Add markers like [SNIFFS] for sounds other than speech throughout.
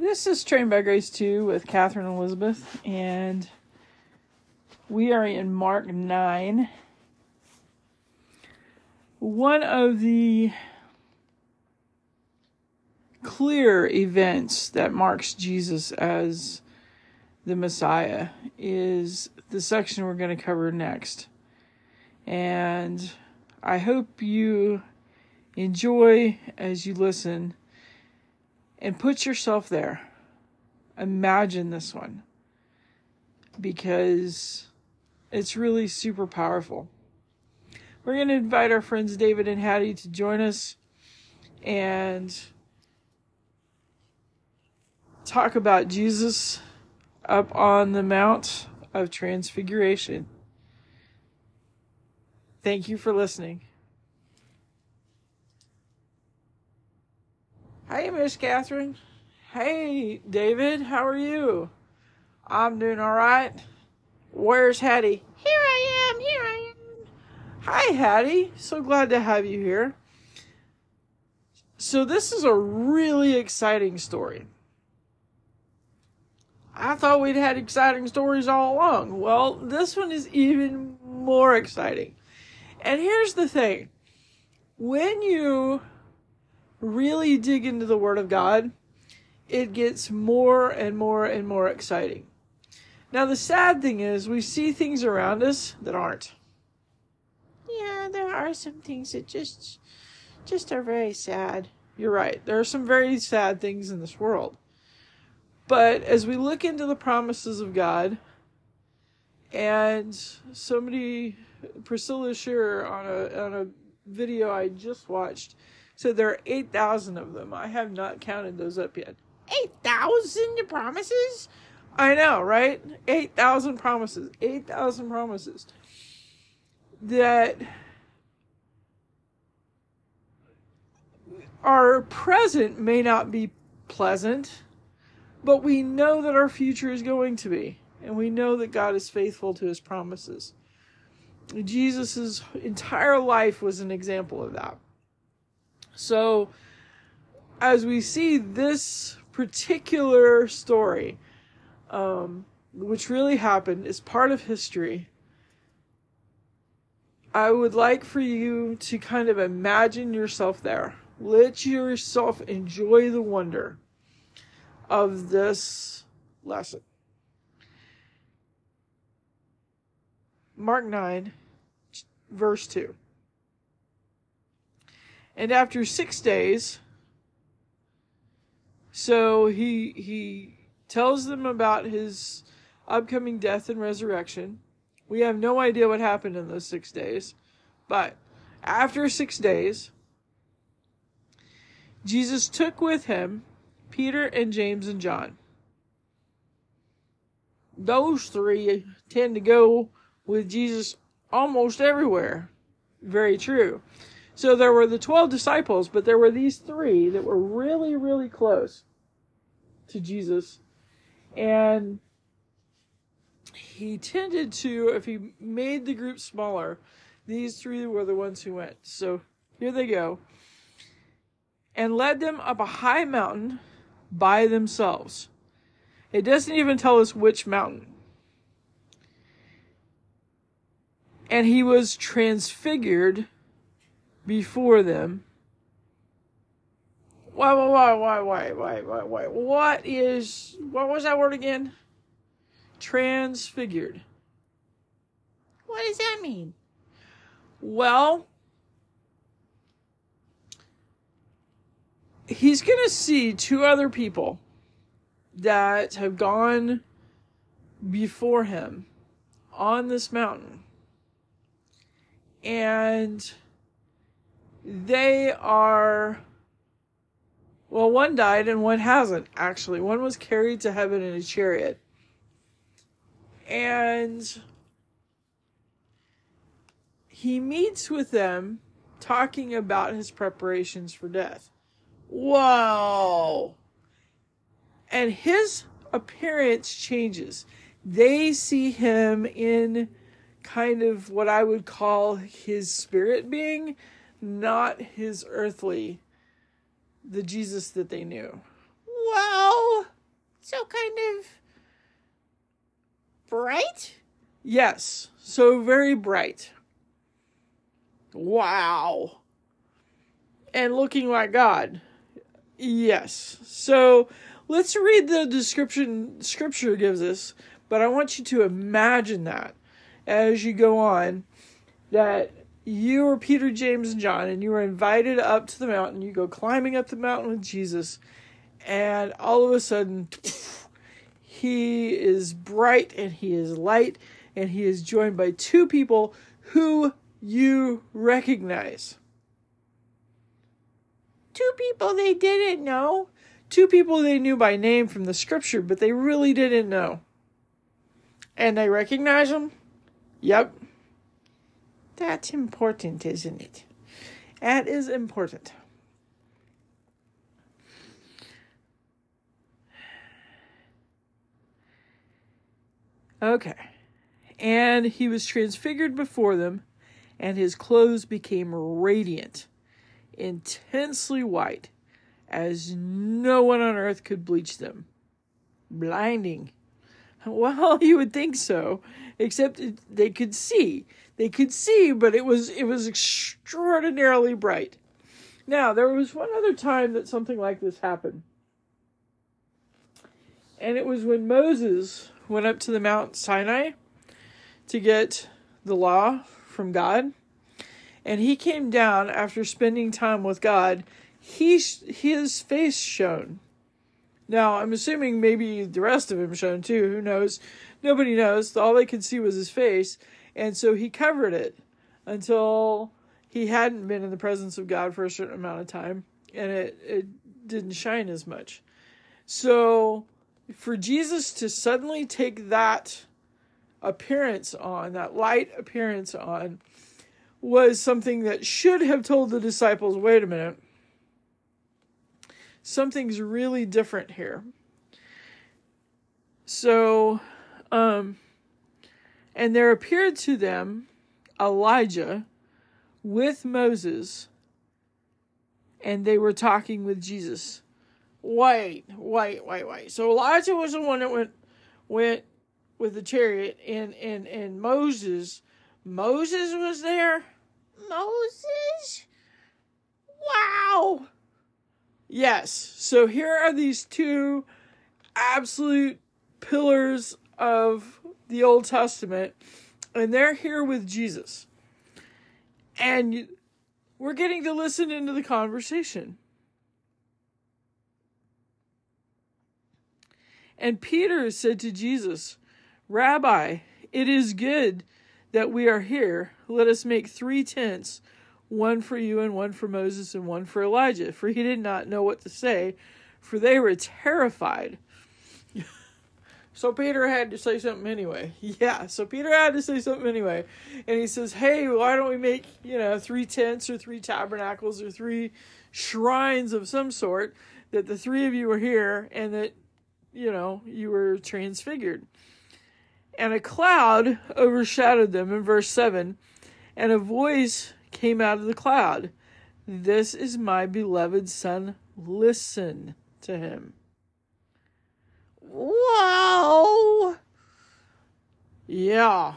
This is Trained by Grace 2 with Katherine Elizabeth, and we are in Mark 9. One of the clear events that marks Jesus as the Messiah is the section we're going to cover next. And I hope you enjoy as you listen and put yourself there. Imagine this one because it's really super powerful. We're going to invite our friends David and Haddie to join us and talk about Jesus up on the Mount of Transfiguration. Thank you for listening. Hey, Miss Katherine. Hey, David. How are you? I'm doing all right. Where's Haddie? Here I am. Here I am. Hi, Haddie. So glad to have you here. So, this is a really exciting story. I thought we'd had exciting stories all along. Well, this one is even more exciting. And here's the thing when you really dig into the Word of God, it gets more and more and more exciting. Now, the sad thing is, we see things around us that aren't. Yeah, there are some things that just, just are very sad. You're right. There are some very sad things in this world. But as we look into the promises of God, and somebody, Priscilla Shirer, on a on a video I just watched, so there are 8,000 of them. I have not counted those up yet. 8,000 promises? I know, right? 8,000 promises. 8,000 promises. That our present may not be pleasant, but we know that our future is going to be. And we know that God is faithful to his promises. Jesus' entire life was an example of that. So, as we see this particular story, um, which really happened, is part of history. I would like for you to kind of imagine yourself there. Let yourself enjoy the wonder of this lesson. Mark 9, verse 2. And after six days, so he he tells them about his upcoming death and resurrection. We have no idea what happened in those six days, but after six days, Jesus took with him Peter and James and John. Those three tend to go with Jesus almost everywhere. Very true. So there were the 12 disciples, but there were these three that were really, really close to Jesus. And he tended to, if he made the group smaller, these three were the ones who went. So here they go. And led them up a high mountain by themselves. It doesn't even tell us which mountain. And he was transfigured before them. Why, why, why, why, why, why, why, what is, what was that word again? Transfigured. What does that mean? Well, he's going to see two other people that have gone before him on this mountain. And they are well one died and one hasn't actually. One was carried to heaven in a chariot. And he meets with them talking about his preparations for death. Whoa! And his appearance changes. They see him in kind of what i would call his spirit being not his earthly, the Jesus that they knew. Well, So kind of bright? Yes, so very bright. Wow. And looking like God. Yes. So let's read the description scripture gives us, but I want you to imagine that as you go on that you are Peter, James, and John, and you are invited up to the mountain. You go climbing up the mountain with Jesus, and all of a sudden, [SNIFFS] he is bright and he is light, and he is joined by two people who you recognize. Two people they didn't know. Two people they knew by name from the scripture, but they really didn't know. And they recognize them? Yep. That's important, isn't it? That is important. Okay. And he was transfigured before them, and his clothes became radiant, intensely white, as no one on earth could bleach them. Blinding. [LAUGHS] Well, you would think so, except they could see. They could see, but it was it was extraordinarily bright. Now, there was one other time that something like this happened. And it was when Moses went up to the Mount Sinai to get the law from God. And he came down after spending time with God. He his face shone. Now, I'm assuming maybe the rest of him shone too. Who knows? Nobody knows. All they could see was his face. And so he covered it until he hadn't been in the presence of God for a certain amount of time and it, it didn't shine as much. So for Jesus to suddenly take that appearance on, that light appearance on, was something that should have told the disciples wait a minute, something's really different here. So, um, and there appeared to them Elijah with Moses, and they were talking with Jesus. Wait, wait, wait, wait. So Elijah was the one that went went with the chariot, and and and Moses, Moses was there. Moses. Wow. Yes. So here are these two absolute pillars of the Old Testament, and they're here with Jesus. And we're getting to listen into the conversation. And Peter said to Jesus, Rabbi, it is good that we are here. Let us make three tents one for you, and one for Moses, and one for Elijah. For he did not know what to say, for they were terrified. [LAUGHS] So Peter had to say something anyway. [LAUGHS] Yeah, so Peter had to say something anyway. And he says, Hey, why don't we make, you know, three tents or three tabernacles or three shrines of some sort that the three of you were here and that, you know, you were transfigured. And a cloud overshadowed them in verse 7, and a voice came out of the cloud This is my beloved son, listen to him. Whoa! Yeah.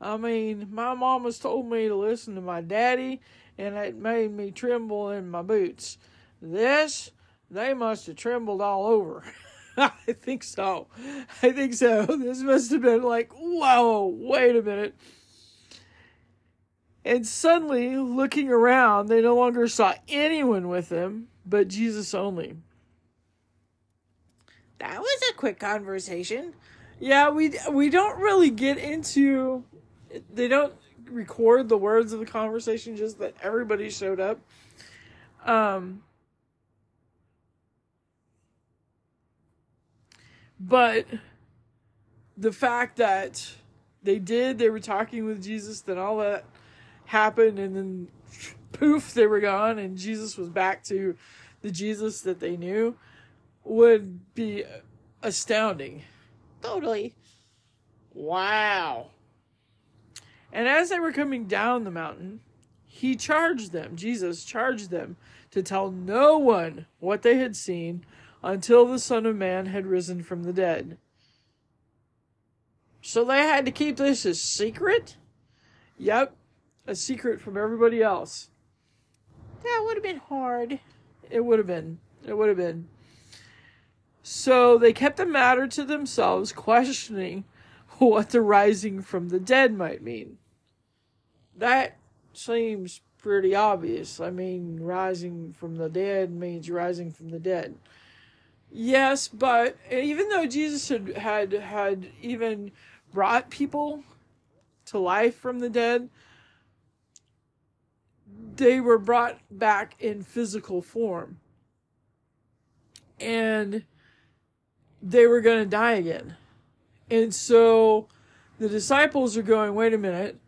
I mean, my mama's told me to listen to my daddy, and it made me tremble in my boots. This, they must have trembled all over. [LAUGHS] I think so. I think so. [LAUGHS] This must have been like, whoa, wait a minute. And suddenly, looking around, they no longer saw anyone with them, but Jesus only. That was a quick conversation. Yeah, we we don't really get into. They don't record the words of the conversation, just that everybody showed up. Um, but the fact that they did, they were talking with Jesus, then all that happened, and then poof, they were gone, and Jesus was back to the Jesus that they knew would be astounding. Totally. Wow. And as they were coming down the mountain, he charged them, Jesus charged them to tell no one what they had seen until the Son of Man had risen from the dead. So they had to keep this a secret? Yep, a secret from everybody else. That would have been hard. It would have been. It would have been. So they kept the matter to themselves, questioning what the rising from the dead might mean. That seems pretty obvious. I mean, rising from the dead means rising from the dead. Yes, but even though Jesus had had, had even brought people to life from the dead, they were brought back in physical form. And they were going to die again. And so the disciples are going, wait a minute,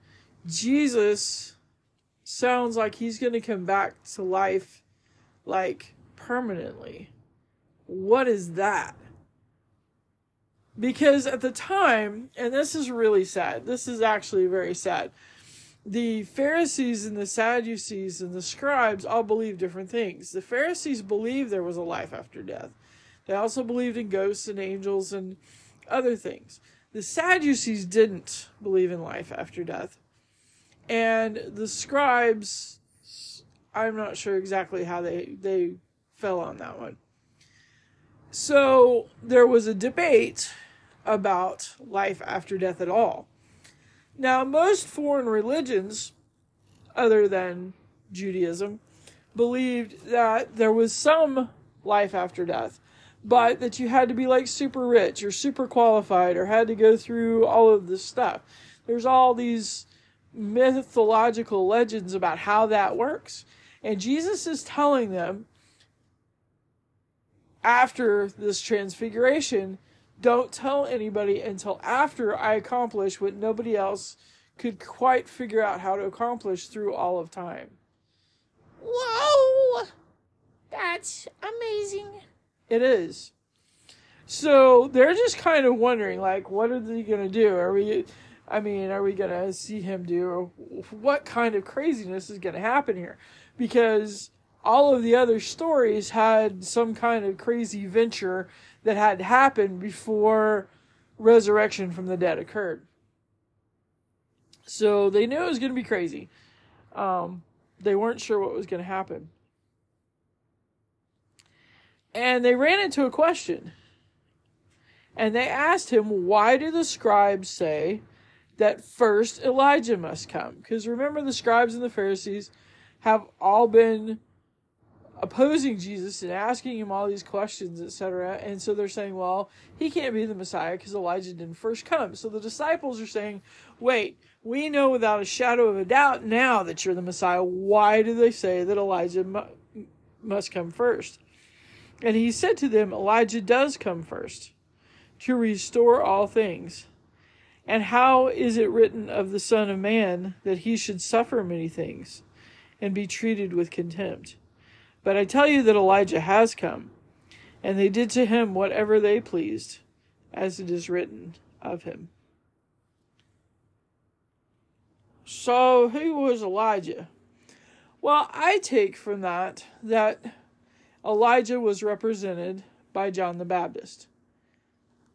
Jesus sounds like he's going to come back to life like permanently. What is that? Because at the time, and this is really sad, this is actually very sad. The Pharisees and the Sadducees and the scribes all believed different things. The Pharisees believed there was a life after death. They also believed in ghosts and angels and other things. The Sadducees didn't believe in life after death. And the scribes, I'm not sure exactly how they, they fell on that one. So there was a debate about life after death at all. Now, most foreign religions, other than Judaism, believed that there was some life after death, but that you had to be like super rich or super qualified or had to go through all of this stuff. There's all these mythological legends about how that works. And Jesus is telling them after this transfiguration don't tell anybody until after I accomplish what nobody else could quite figure out how to accomplish through all of time. Whoa! That's amazing. It is. So they're just kind of wondering, like, what are they going to do? Are we, I mean, are we going to see him do, what kind of craziness is going to happen here? Because all of the other stories had some kind of crazy venture that had happened before resurrection from the dead occurred. So they knew it was going to be crazy. Um, they weren't sure what was going to happen. And they ran into a question. And they asked him, Why do the scribes say that first Elijah must come? Because remember, the scribes and the Pharisees have all been opposing Jesus and asking him all these questions, etc. And so they're saying, well, he can't be the Messiah because Elijah didn't first come. So the disciples are saying, wait, we know without a shadow of a doubt now that you're the Messiah. Why do they say that Elijah mu- must come first? And he said to them, Elijah does come first to restore all things. And how is it written of the Son of Man that he should suffer many things and be treated with contempt? But I tell you that Elijah has come, and they did to him whatever they pleased, as it is written of him. So, who was Elijah? Well, I take from that that Elijah was represented by John the Baptist.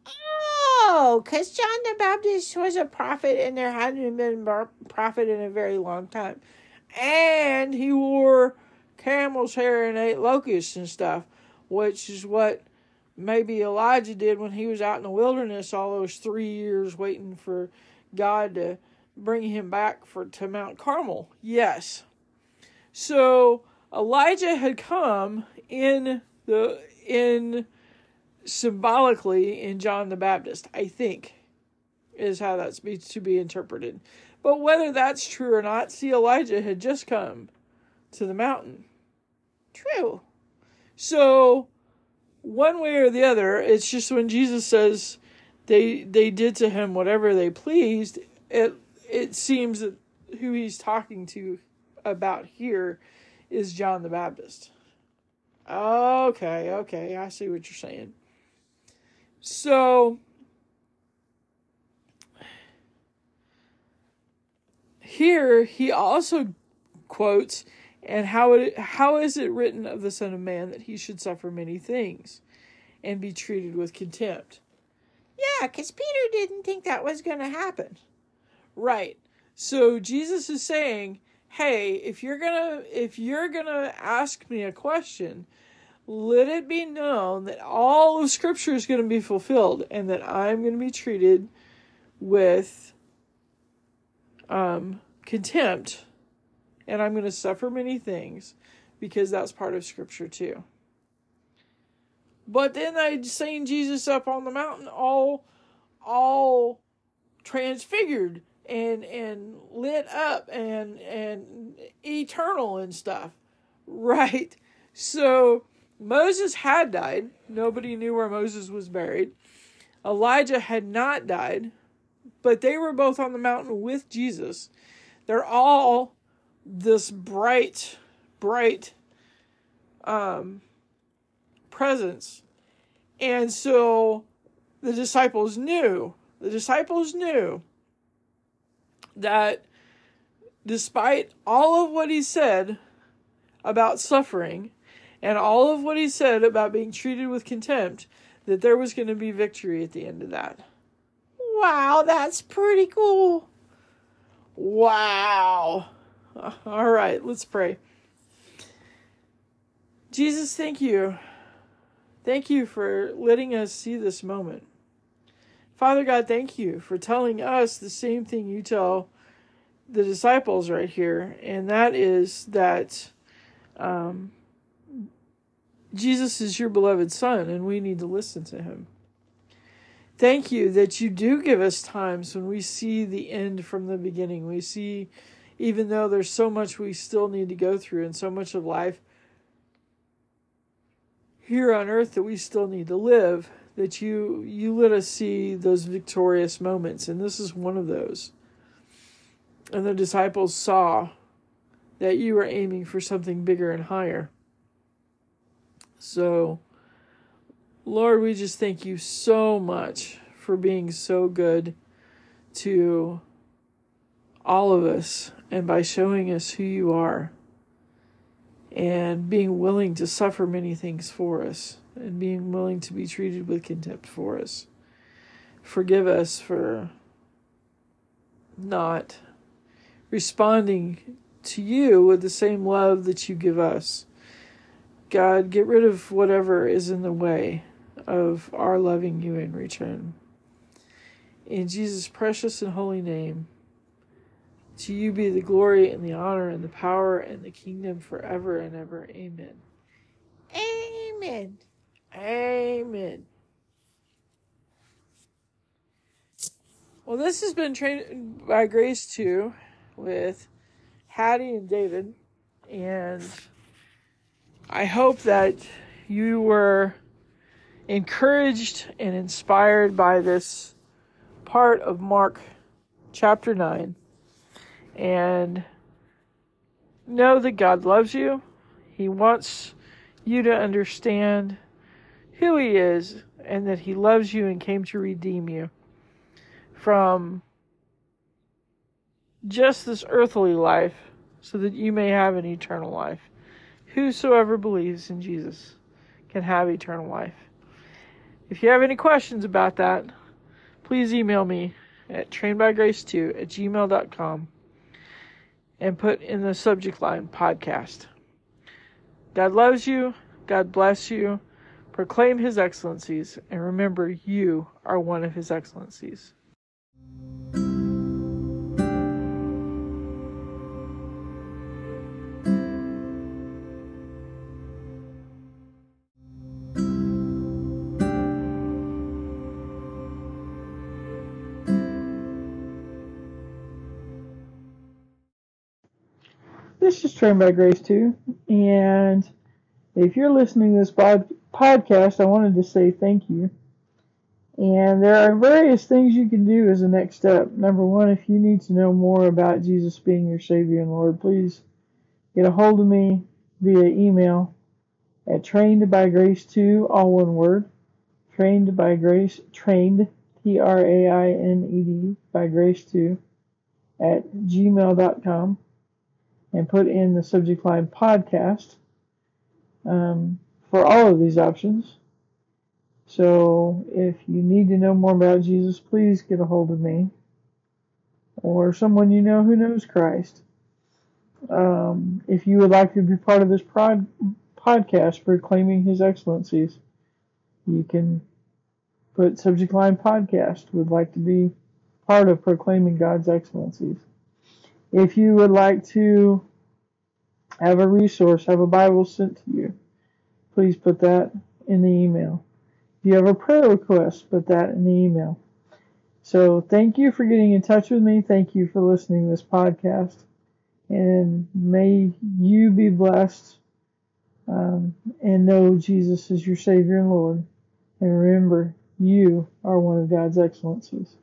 Oh, because John the Baptist was a prophet and there hadn't been a prophet in a very long time. And he wore camel's hair and ate locusts and stuff, which is what maybe Elijah did when he was out in the wilderness all those three years waiting for God to bring him back for to Mount Carmel. Yes. So Elijah had come in the in symbolically in John the Baptist, I think, is how that's be, to be interpreted. But whether that's true or not, see, Elijah had just come to the mountain. True. So, one way or the other, it's just when Jesus says they they did to him whatever they pleased, it it seems that who he's talking to about here is John the Baptist. Okay, okay, I see what you're saying. So here he also quotes and how it how is it written of the son of man that he should suffer many things and be treated with contempt. Yeah, because Peter didn't think that was going to happen. Right. So Jesus is saying, "Hey, if you're going to if you're going to ask me a question, let it be known that all of scripture is going to be fulfilled and that I'm going to be treated with um contempt and I'm going to suffer many things because that's part of scripture too." But then I'd seen Jesus up on the mountain all all transfigured and and lit up and and eternal and stuff. [LAUGHS] Right? So Moses had died. Nobody knew where Moses was buried. Elijah had not died, but they were both on the mountain with Jesus. They're all this bright, bright um, presence. And so the disciples knew, the disciples knew that despite all of what he said about suffering and all of what he said about being treated with contempt, that there was going to be victory at the end of that. Wow, that's pretty cool. Wow. [LAUGHS] All right, let's pray. Jesus, thank you. Thank you for letting us see this moment. Father God, thank you for telling us the same thing you tell the disciples right here, and that is that um, Jesus is your beloved Son, and we need to listen to him. Thank you that you do give us times when we see the end from the beginning. We see, even though there's so much we still need to go through and so much of life here on earth that we still need to live that you you let us see those victorious moments. And this is one of those. And the disciples saw that you were aiming for something bigger and higher. So lord we just thank you so much for being so good to all of us and by showing us who you are and being willing to suffer many things for us and being willing to be treated with contempt for us. Forgive us for not responding to you with the same love that you give us. God, get rid of whatever is in the way of our loving you in return. In Jesus' precious and holy name, to you be the glory and the honor and the power and the kingdom forever and ever. Amen. Amen. Amen. Well, this has been trained by Grace too with Haddie and David. And I hope that you were encouraged and inspired by this part of Mark chapter 9 and know that God loves you. He wants you to understand who He is and that He loves you and came to redeem you from just this earthly life so that you may have an eternal life. Whosoever believes in Jesus can have eternal life. If you have any questions about that, please email me at trainedbygrace2 at gmail.com and put in the subject line podcast. God loves you. God bless you. Proclaim his excellencies and remember you are one of his excellencies. Trained by Grace too, and if you're listening to this pod- podcast, I wanted to say thank you. And there are various things you can do as a next step. Number one, if you need to know more about Jesus being your Savior and Lord, please get a hold of me via email at trained by grace 2, all one word, trained by grace, trained, T R A I N E D, by grace 2, at gmail.com and put in the subject line podcast um, for all of these options. So if you need to know more about Jesus, please get a hold of me or someone you know who knows Christ. Um, if you would like to be part of this prod, podcast proclaiming his excellencies, you can put subject line podcast would like to be part of proclaiming God's excellencies. If you would like to have a resource, have a Bible sent to you, please put that in the email. If you have a prayer request, put that in the email. So thank you for getting in touch with me. Thank you for listening to this podcast. And may you be blessed um, and know Jesus is your Savior and Lord. And remember, you are one of God's excellencies.